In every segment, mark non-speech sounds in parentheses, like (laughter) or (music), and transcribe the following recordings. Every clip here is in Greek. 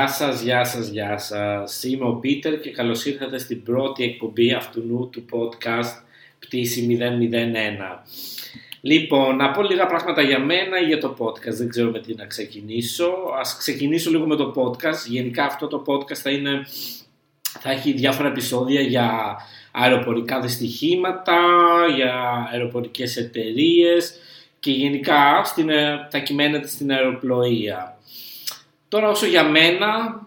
Γεια σας, γεια σας, γεια σας. Είμαι ο Πίτερ και καλώς ήρθατε στην πρώτη εκπομπή αυτού του podcast Πτήση 001. Λοιπόν, να πω λίγα πράγματα για μένα ή για το podcast. Δεν ξέρω με τι να ξεκινήσω. Ας ξεκινήσω λίγο με το podcast. Γενικά αυτό το podcast θα, είναι, θα έχει διάφορα επεισόδια για αεροπορικά δυστυχήματα, για αεροπορικές εταιρείες και γενικά στην, θα κυμαίνεται στην αεροπλοεία. Τώρα όσο για μένα,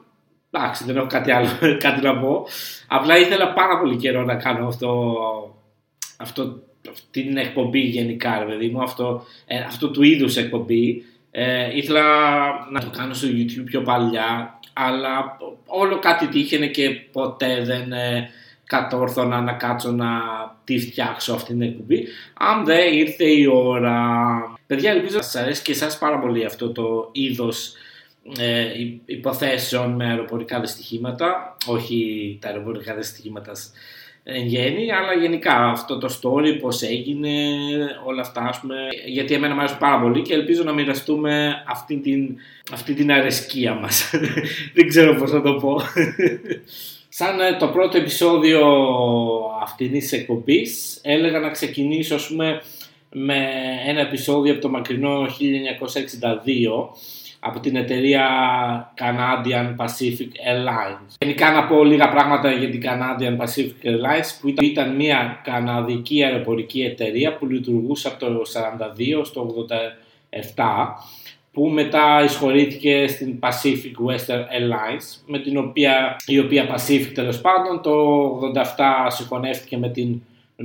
εντάξει δεν έχω κάτι άλλο (laughs) κάτι να πω, απλά ήθελα πάρα πολύ καιρό να κάνω αυτό, αυτό αυτή την εκπομπή γενικά, ρε παιδί μου, αυτό, ε, αυτό του είδους εκπομπή. Ε, ήθελα να το κάνω στο YouTube πιο παλιά, αλλά όλο κάτι τύχαινε και ποτέ δεν ε, κατόρθωνα να κάτσω να τη φτιάξω αυτή την εκπομπή. Αν δεν ήρθε η ώρα. Παιδιά, ελπίζω να σας αρέσει και εσάς πάρα πολύ αυτό το είδος ε, υποθέσεων με αεροπορικά δυστυχήματα, όχι τα αεροπορικά δυστυχήματα εν γέννη, αλλά γενικά αυτό το story, πώς έγινε, όλα αυτά, ας πούμε, γιατί εμένα μου αρέσει πάρα πολύ και ελπίζω να μοιραστούμε αυτή την, αυτή την αρεσκία μας. (laughs) Δεν ξέρω πώς να το πω. (laughs) Σαν ε, το πρώτο επεισόδιο αυτής της εκπομπής, έλεγα να ξεκινήσω, ας πούμε, με ένα επεισόδιο από το μακρινό 1962, από την εταιρεία Canadian Pacific Airlines. Γενικά να πω λίγα πράγματα για την Canadian Pacific Airlines που ήταν μια καναδική αεροπορική εταιρεία που λειτουργούσε από το 1942 στο 1987 που μετά εισχωρήθηκε στην Pacific Western Airlines με την οποία, η οποία Pacific τέλος πάντων το 1987 συγχωνεύτηκε με την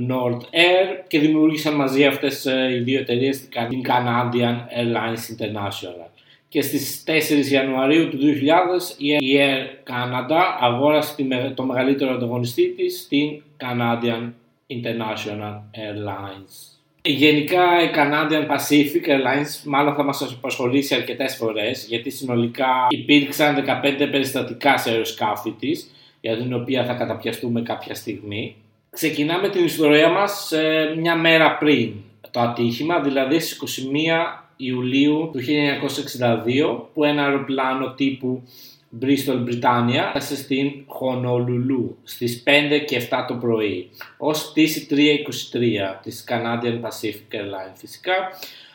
Nord Air και δημιούργησαν μαζί αυτές ε, οι δύο εταιρείες την Canadian Airlines International και στις 4 Ιανουαρίου του 2000 η Air Canada αγόρασε το μεγαλύτερο ανταγωνιστή της, την Canadian International Airlines. Γενικά η Canadian Pacific Airlines μάλλον θα μας απασχολήσει αρκετές φορές γιατί συνολικά υπήρξαν 15 περιστατικά σε αεροσκάφη της για την οποία θα καταπιαστούμε κάποια στιγμή. Ξεκινάμε την ιστορία μας ε, μια μέρα πριν το ατύχημα, δηλαδή στις 21 Ιουλίου του 1962 που ένα αεροπλάνο τύπου Bristol Britannia έφτασε στην Honolulu στις 5 και 7 το πρωί ως πτήση 323 της Canadian Pacific Airlines φυσικά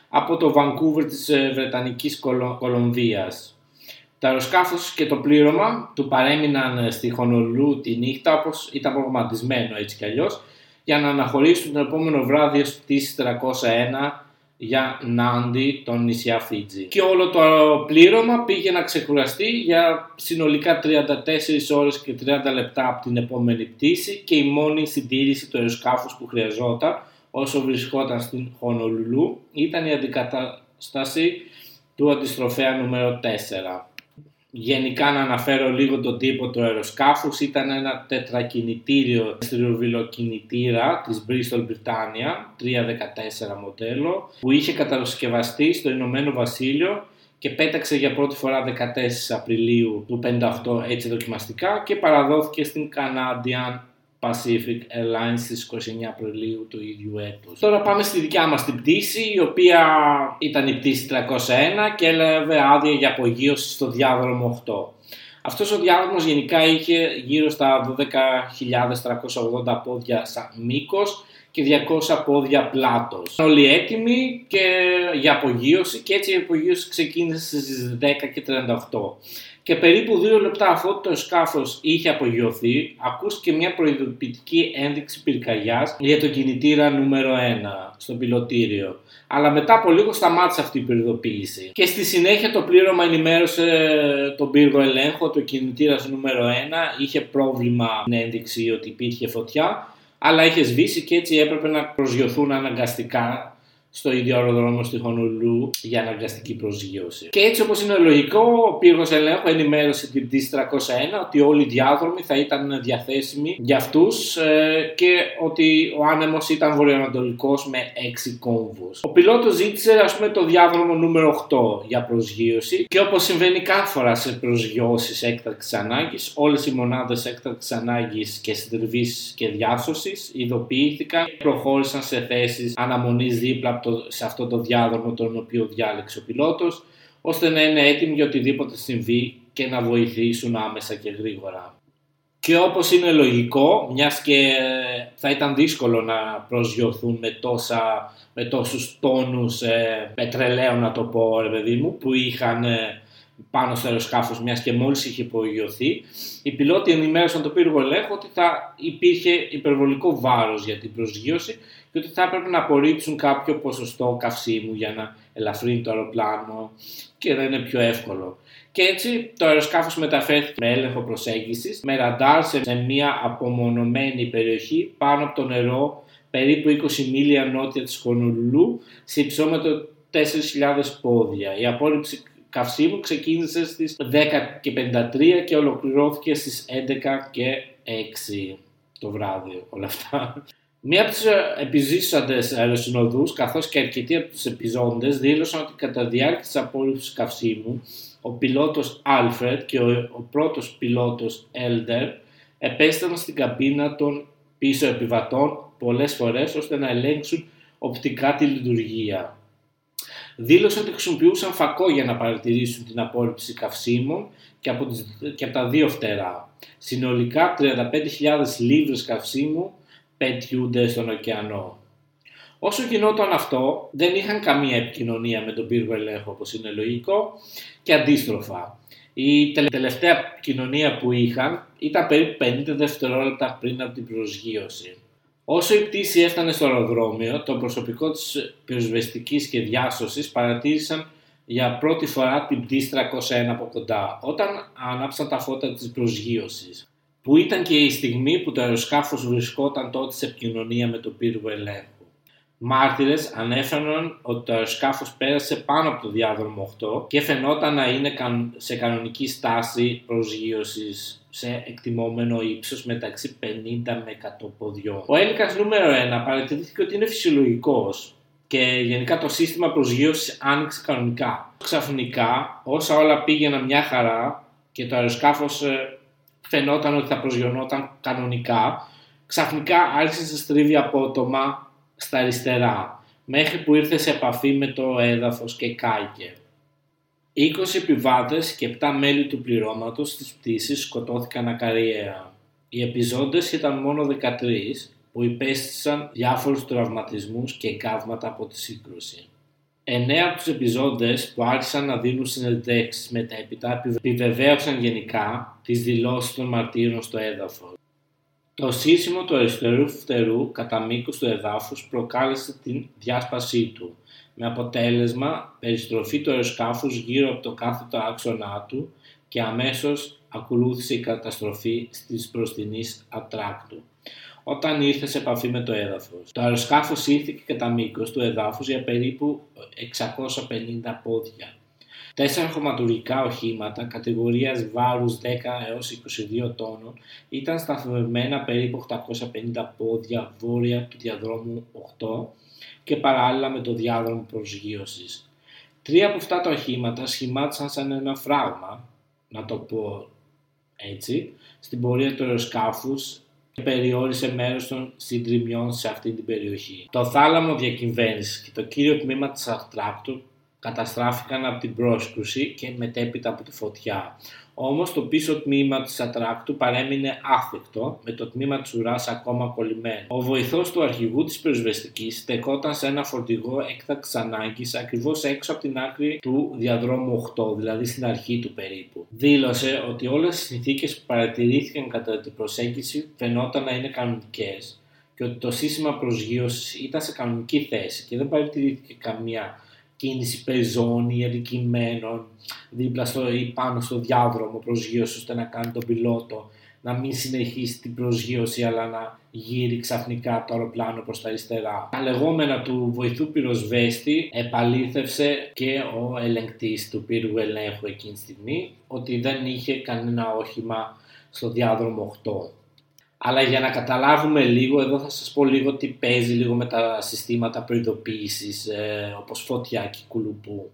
από το Vancouver της ε, Βρετανικής Κολομβίας. Το αεροσκάφος και το πλήρωμα του παρέμειναν ε, στη Honolulu τη νύχτα όπως ήταν προγραμματισμένο έτσι κι αλλιώς για να αναχωρήσουν τον επόμενο βράδυ ως πτήση 301 για Νάντι, τον νησιά Φίτζι. Και όλο το πλήρωμα πήγε να ξεκουραστεί για συνολικά 34 ώρες και 30 λεπτά από την επόμενη πτήση και η μόνη συντήρηση του αεροσκάφους που χρειαζόταν όσο βρισκόταν στην Χονολουλού ήταν η αντικατάσταση του αντιστροφέα νούμερο 4. Γενικά να αναφέρω λίγο τον τύπο του αεροσκάφους. Ήταν ένα τετρακινητήριο στριοβιλοκινητήρα της Bristol Britannia 314 μοντέλο που είχε κατασκευαστεί στο Ηνωμένο Βασίλειο και πέταξε για πρώτη φορά 14 Απριλίου του 58 έτσι δοκιμαστικά και παραδόθηκε στην Canadian Pacific Airlines στις 29 Απριλίου του ίδιου έτους. Τώρα πάμε στη δικιά μας την πτήση, η οποία ήταν η πτήση 301 και έλαβε άδεια για απογείωση στο διάδρομο 8. Αυτός ο διάδρομος γενικά είχε γύρω στα 12.380 πόδια σαν μήκος και 200 πόδια πλάτος. Όλοι έτοιμοι και για απογείωση και έτσι η απογείωση ξεκίνησε στις 10 και 38 και περίπου δύο λεπτά αφού το σκάφος είχε απογειωθεί, ακούστηκε μια προειδοποιητική ένδειξη πυρκαγιάς για το κινητήρα νούμερο 1 στο πιλωτήριο. Αλλά μετά από λίγο σταμάτησε αυτή η προειδοποίηση. Και στη συνέχεια το πλήρωμα ενημέρωσε τον πύργο ελέγχου ότι ο κινητήρας νούμερο 1 είχε πρόβλημα με ένδειξη ότι υπήρχε φωτιά, αλλά είχε σβήσει και έτσι έπρεπε να προσγειωθούν αναγκαστικά στο ίδιο αεροδρόμιο στη Χονολού για αναγκαστική προσγείωση. Και έτσι όπως είναι λογικό, ο πύργος ελέγχου ενημέρωσε την πτήση 301 ότι όλοι οι διάδρομοι θα ήταν διαθέσιμοι για αυτούς ε, και ότι ο άνεμος ήταν βορειοανατολικός με 6 κόμβους. Ο πιλότος ζήτησε ας πούμε το διάδρομο νούμερο 8 για προσγείωση και όπως συμβαίνει κάθε φορά σε προσγειώσεις έκτακτης ανάγκης, όλες οι μονάδες έκτακτης ανάγκης και συντριβής και διάσωσης ειδοποιήθηκαν και προχώρησαν σε θέσεις αναμονής δίπλα σε αυτό το διάδρομο τον οποίο διάλεξε ο πιλότος ώστε να είναι έτοιμοι για οτιδήποτε συμβεί και να βοηθήσουν άμεσα και γρήγορα. Και όπως είναι λογικό, μιας και θα ήταν δύσκολο να προσγειωθούν με, τόσα, με τόσους τόνους ε, πετρελαίου, να το πω ρε παιδί μου, που είχαν ε, πάνω στο αεροσκάφος μιας και μόλις είχε υπογειωθεί, οι πιλότοι ενημέρωσαν το πύργο ελέγχου ότι θα υπήρχε υπερβολικό βάρος για την προσγείωση και ότι θα έπρεπε να απορρίψουν κάποιο ποσοστό καυσίμου για να ελαφρύνει το αεροπλάνο και να είναι πιο εύκολο. Και έτσι το αεροσκάφος μεταφέρθηκε με έλεγχο προσέγγισης με ραντάρ σε μια απομονωμένη περιοχή πάνω από το νερό περίπου 20 μίλια νότια της Χονολουλού σε υψόμετρο 4.000 πόδια. Η απόρριψη καυσίμου ξεκίνησε στις 10 και 53 και ολοκληρώθηκε στις 11 και 6 το βράδυ όλα αυτά. Μία από τις επιζήσαντε αεροσυνοδού, καθώς και αρκετοί από τους επιζώντες, δήλωσαν ότι κατά τη διάρκεια της απόρριψη καυσίμου, ο πιλότος Alfred και ο, ο πρώτος πιλότος Elder επέστρεψαν στην καμπίνα των πίσω επιβατών πολλές φορές ώστε να ελέγξουν οπτικά τη λειτουργία. Δήλωσαν ότι χρησιμοποιούσαν φακό για να παρατηρήσουν την απόρριψη καυσίμων και από, τις, και από τα δύο φτερά. Συνολικά 35.000 λίβρες καυσίμου πετιούνται στον ωκεανό. Όσο γινόταν αυτό, δεν είχαν καμία επικοινωνία με τον πύργο ελέγχου όπως είναι λογικό και αντίστροφα. Η τελευταία επικοινωνία που είχαν ήταν περίπου 50 δευτερόλεπτα πριν από την προσγείωση. Όσο η πτήση έφτανε στο αεροδρόμιο, το προσωπικό της πυροσβεστικής και διάσωσης παρατήρησαν για πρώτη φορά την πτήση 301 από κοντά, όταν άναψαν τα φώτα της προσγείωσης, που ήταν και η στιγμή που το αεροσκάφος βρισκόταν τότε σε επικοινωνία με τον πύργο ελέγχου. Μάρτυρες ανέφεραν ότι το αεροσκάφος πέρασε πάνω από το διάδρομο 8 και φαινόταν να είναι σε κανονική στάση προσγείωσης σε εκτιμόμενο ύψος μεταξύ 50 με 100 ποδιών. Ο έλικας νούμερο 1 παρατηρήθηκε ότι είναι φυσιολογικός και γενικά το σύστημα προσγείωσης άνοιξε κανονικά. Ξαφνικά, όσα όλα πήγαιναν μια χαρά και το αεροσκάφος ε, φαινόταν ότι θα προσγειωνόταν κανονικά, ξαφνικά άρχισε να στρίβει απότομα στα αριστερά, μέχρι που ήρθε σε επαφή με το έδαφος και κάηκε. 20 επιβάτες και 7 μέλη του πληρώματος της πτήσης σκοτώθηκαν ακαριέα. Οι επιζώντες ήταν μόνο 13 που υπέστησαν διάφορους τραυματισμούς και εγκάβματα από τη σύγκρουση. Εννέα από τους επιζώντες που άρχισαν να δίνουν συνεντεύξεις μετέπειτα επιβεβαίωσαν γενικά τις δηλώσεις των μαρτύρων στο έδαφος. Το σύσιμο του αριστερού φτερού κατά μήκος του εδάφους προκάλεσε την διάσπασή του, με αποτέλεσμα περιστροφή του αεροσκάφους γύρω από το κάθετο άξονά του και αμέσως ακολούθησε η καταστροφή της προστινής ατράκτου όταν ήρθες σε επαφή με το έδαφος. Το αεροσκάφος ήρθε κατά μήκος του εδάφους για περίπου 650 πόδια Τέσσερα χωματουργικά οχήματα κατηγορίας βάρους 10 έως 22 τόνων ήταν σταθμευμένα περίπου 850 πόδια βόρεια του διαδρόμου 8 και παράλληλα με το διάδρομο προσγείωσης. Τρία από αυτά τα οχήματα σχημάτισαν σαν ένα φράγμα, να το πω έτσι, στην πορεία του αεροσκάφους και περιόρισε μέρος των συντριμιών σε αυτή την περιοχή. Το θάλαμο διακυβέρνηση και το κύριο τμήμα της αρτράκτου καταστράφηκαν από την πρόσκρουση και μετέπειτα από τη φωτιά. Όμως το πίσω τμήμα της ατράκτου παρέμεινε άθικτο, με το τμήμα της ουράς ακόμα κολλημένο. Ο βοηθός του αρχηγού της πυροσβεστικής στεκόταν σε ένα φορτηγό έκτακτης ανάγκης ακριβώς έξω από την άκρη του διαδρόμου 8, δηλαδή στην αρχή του περίπου. Δήλωσε ότι όλες οι συνθήκες που παρατηρήθηκαν κατά την προσέγγιση φαινόταν να είναι κανονικές και ότι το σύστημα προσγείωσης ήταν σε κανονική θέση και δεν παρατηρήθηκε καμία κίνηση πεζών ή αδικημένων δίπλα στο, ή πάνω στο διάδρομο προσγείωσης ώστε να κάνει τον πιλότο να μην συνεχίσει την προσγείωση αλλά να γύρει ξαφνικά το αεροπλάνο προς τα αριστερά. Τα λεγόμενα του βοηθού πυροσβέστη επαλήθευσε και ο ελεγκτής του πύργου ελέγχου εκείνη τη στιγμή ότι δεν είχε κανένα όχημα στο διάδρομο 8. Αλλά για να καταλάβουμε λίγο, εδώ θα σας πω λίγο τι παίζει λίγο με τα συστήματα προειδοποίησης ε, όπως φωτιά και κουλουπού.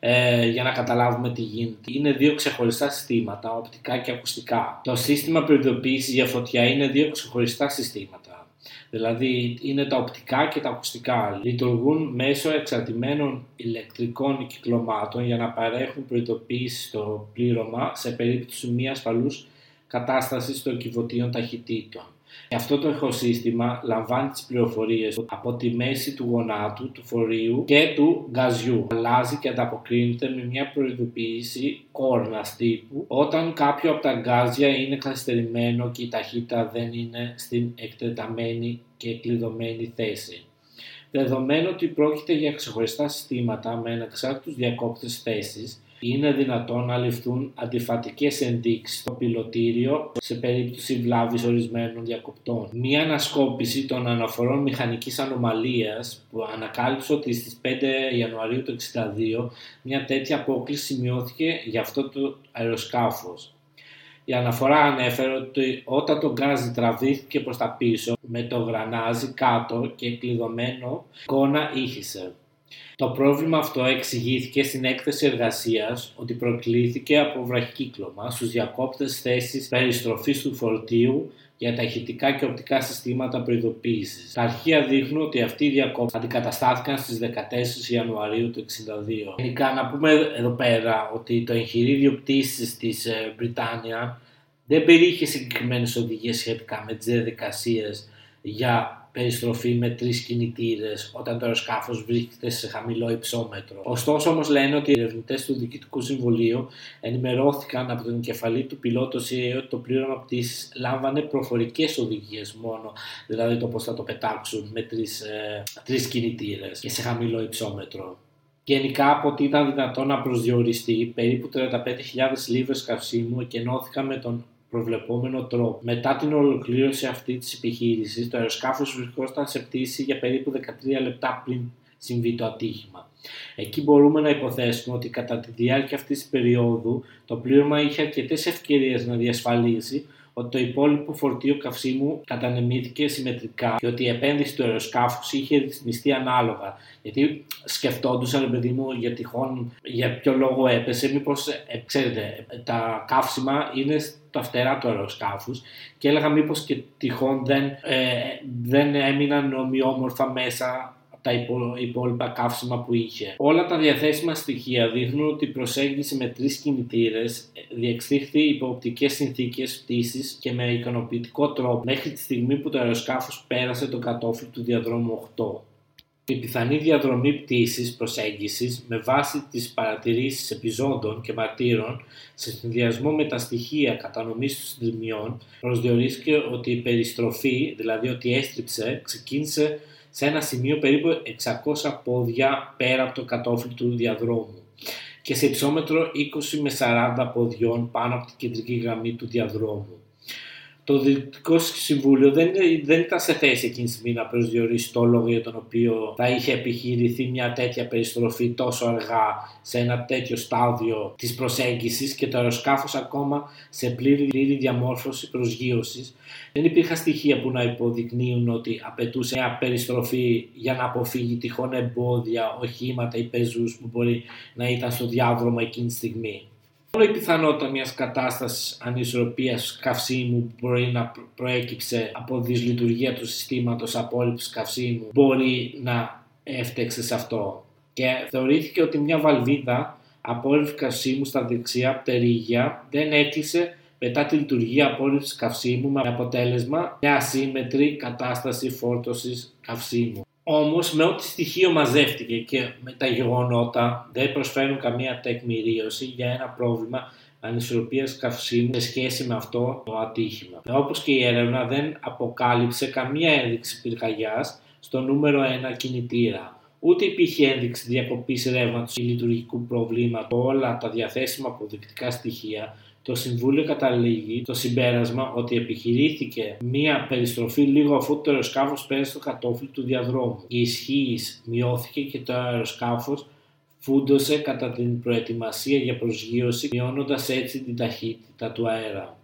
Ε, για να καταλάβουμε τι γίνεται. Είναι δύο ξεχωριστά συστήματα, οπτικά και ακουστικά. Το σύστημα προειδοποίησης για φωτιά είναι δύο ξεχωριστά συστήματα. Δηλαδή είναι τα οπτικά και τα ακουστικά. Λειτουργούν μέσω εξαρτημένων ηλεκτρικών κυκλωμάτων για να παρέχουν προειδοποίηση στο πλήρωμα σε περίπτωση μη ασφαλούς κατάστασης των κυβωτίων ταχυτήτων. Αυτό το ηχοσύστημα λαμβάνει τις πληροφορίες από τη μέση του γονάτου, του φορείου και του γκαζιού. Αλλάζει και ανταποκρίνεται με μια προειδοποίηση κόρνας τύπου όταν κάποιο από τα γκάζια είναι καθυστερημένο και η ταχύτητα δεν είναι στην εκτεταμένη και κλειδωμένη θέση. Δεδομένου ότι πρόκειται για ξεχωριστά συστήματα με ανεξάρτητους διακόπτες θέσης, είναι δυνατόν να ληφθούν αντιφατικές ενδείξεις στο πιλωτήριο σε περίπτωση βλάβης ορισμένων διακοπτών. Μία ανασκόπηση των αναφορών μηχανικής ανομαλίας που ανακάλυψε ότι στις 5 Ιανουαρίου του 1962 μια τέτοια απόκληση σημειώθηκε για αυτό το αεροσκάφος. Η αναφορά ανέφερε ότι όταν το γκάζι τραβήθηκε προς τα πίσω με το γρανάζι κάτω και κλειδωμένο, εικόνα ήχησε. Το πρόβλημα αυτό εξηγήθηκε στην έκθεση εργασίας ότι προκλήθηκε από βραχικύκλωμα στους διακόπτες θέσεις περιστροφής του φορτίου για τα ηχητικά και οπτικά συστήματα προειδοποίησης. Τα αρχεία δείχνουν ότι αυτοί οι διακόπτες αντικαταστάθηκαν στις 14 Ιανουαρίου του 1962. Γενικά, να πούμε εδώ πέρα ότι το εγχειρίδιο πτήσης της ε, Βρυτάνια δεν περιείχε συγκεκριμένες οδηγίες σχετικά με τις διαδικασίες για περιστροφή με τρεις κινητήρες όταν το αεροσκάφο βρίσκεται σε χαμηλό υψόμετρο. Ωστόσο, όμως, λένε ότι οι ερευνητές του Διοικητικού Συμβουλίου ενημερώθηκαν από τον κεφαλή του πιλότου CIA ότι το πλήρωμα πτήσης λάμβανε προφορικές οδηγίες μόνο, δηλαδή το πώς θα το πετάξουν με τρεις ε, τρεις κινητήρες και σε χαμηλό υψόμετρο. Γενικά από ότι ήταν δυνατόν να προσδιοριστεί, περίπου 35.000 λίβρες καυσίμου εκενώθηκαν με τον προβλεπόμενο τρόπο. Μετά την ολοκλήρωση αυτή της επιχείρησης, το αεροσκάφος βρισκόταν σε πτήση για περίπου 13 λεπτά πριν συμβεί το ατύχημα. Εκεί μπορούμε να υποθέσουμε ότι κατά τη διάρκεια αυτής της περίοδου το πλήρωμα είχε αρκετές ευκαιρίες να διασφαλίσει ότι το υπόλοιπο φορτίο καυσίμου κατανεμήθηκε συμμετρικά και ότι η επένδυση του αεροσκάφους είχε ρυθμιστεί ανάλογα. Γιατί σκεφτόντουσαν, ρε παιδί μου, για τυχόν για ποιο λόγο έπεσε, μήπως, ε, ξέρετε, τα καύσιμα είναι τα φτερά του αεροσκάφους και έλεγα μήπως και τυχόν δεν, ε, δεν έμειναν ομοιόμορφα μέσα τα υπόλοιπα καύσιμα που είχε. Όλα τα διαθέσιμα στοιχεία δείχνουν ότι η προσέγγιση με τρεις κινητήρες διεξήχθη υπό οπτικές συνθήκες πτήσης και με ικανοποιητικό τρόπο μέχρι τη στιγμή που το αεροσκάφος πέρασε το κατόφλι του διαδρόμου 8. Η πιθανή διαδρομή πτήσης προσέγγισης με βάση τις παρατηρήσεις επιζώντων και μαρτύρων σε συνδυασμό με τα στοιχεία κατανομής των συντριμιών προσδιορίστηκε ότι η περιστροφή, δηλαδή ότι έστριψε, ξεκίνησε σε ένα σημείο περίπου 600 πόδια πέρα από το κατόφλι του διαδρόμου και σε υψόμετρο 20 με 40 ποδιών πάνω από την κεντρική γραμμή του διαδρόμου το Διοικητικό Συμβούλιο δεν, δεν ήταν σε θέση εκείνη τη στιγμή να προσδιορίσει το λόγο για τον οποίο θα είχε επιχειρηθεί μια τέτοια περιστροφή τόσο αργά σε ένα τέτοιο στάδιο της προσέγγισης και το αεροσκάφος ακόμα σε πλήρη, πλήρη διαμόρφωση προσγείωσης. Δεν υπήρχαν στοιχεία που να υποδεικνύουν ότι απαιτούσε μια περιστροφή για να αποφύγει τυχόν εμπόδια, οχήματα ή πεζούς που μπορεί να ήταν στο διάδρομο εκείνη τη στιγμή. Μόνο η πιθανότητα μιας κατάστασης ανισορροπίας καυσίμου που μπορεί να προέκυψε από δυσλειτουργία του συστήματος απόρριψης καυσίμου μπορεί να έφτεξε σε αυτό. Και θεωρήθηκε ότι μια βαλβίδα απόρριψης καυσίμου στα δεξιά πτερίγια δεν έκλεισε μετά τη λειτουργία απόρριψης καυσίμου με αποτέλεσμα μια ασύμετρη κατάσταση φόρτωσης καυσίμου. Όμως με ό,τι στοιχείο μαζεύτηκε και με τα γεγονότα δεν προσφέρουν καμία τεκμηρίωση για ένα πρόβλημα ανισορροπίας καυσίμου σε σχέση με αυτό το ατύχημα. Όπως και η έρευνα δεν αποκάλυψε καμία ένδειξη πυρκαγιάς στο νούμερο 1 κινητήρα. Ούτε υπήρχε ένδειξη διακοπής ρεύματος ή λειτουργικού προβλήματος. Όλα τα διαθέσιμα αποδεικτικά στοιχεία το Συμβούλιο καταλήγει το συμπέρασμα ότι επιχειρήθηκε μία περιστροφή λίγο αφού το αεροσκάφος πέρασε στο κατόφλι του διαδρόμου. Η ισχύ μειώθηκε και το αεροσκάφος φούντωσε κατά την προετοιμασία για προσγείωση, μειώνοντας έτσι την ταχύτητα του αέρα.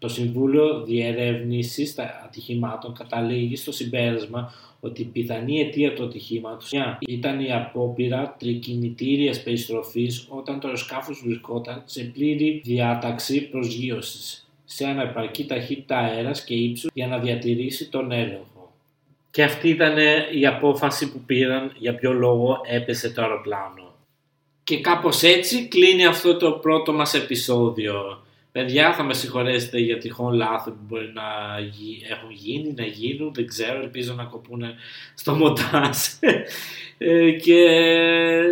Το Συμβούλιο Διερεύνησης Ατυχημάτων καταλήγει στο συμπέρασμα ότι η πιθανή αιτία του ατυχήματος ήταν η απόπειρα τρικινητήριας περιστροφής όταν το αεροσκάφος βρισκόταν σε πλήρη διάταξη προσγείωσης σε αναπαρκή ταχύτητα αέρας και ύψους για να διατηρήσει τον έλεγχο. Και αυτή ήταν η απόφαση που πήραν για ποιο λόγο έπεσε το αεροπλάνο. Και κάπως έτσι κλείνει αυτό το πρώτο μας επεισόδιο. Παιδιά θα με συγχωρέσετε για τυχόν λάθη που μπορεί να έχουν γίνει, να γίνουν, δεν ξέρω, ελπίζω να κοπούν στο μοντάζ. Ε, και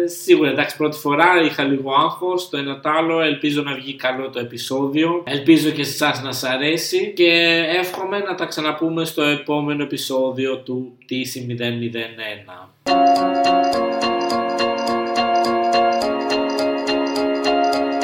σίγουρα εντάξει πρώτη φορά είχα λίγο άγχος, το ένα το άλλο, ελπίζω να βγει καλό το επεισόδιο, ελπίζω και σε εσάς να σας αρέσει και εύχομαι να τα ξαναπούμε στο επόμενο επεισόδιο του TC001.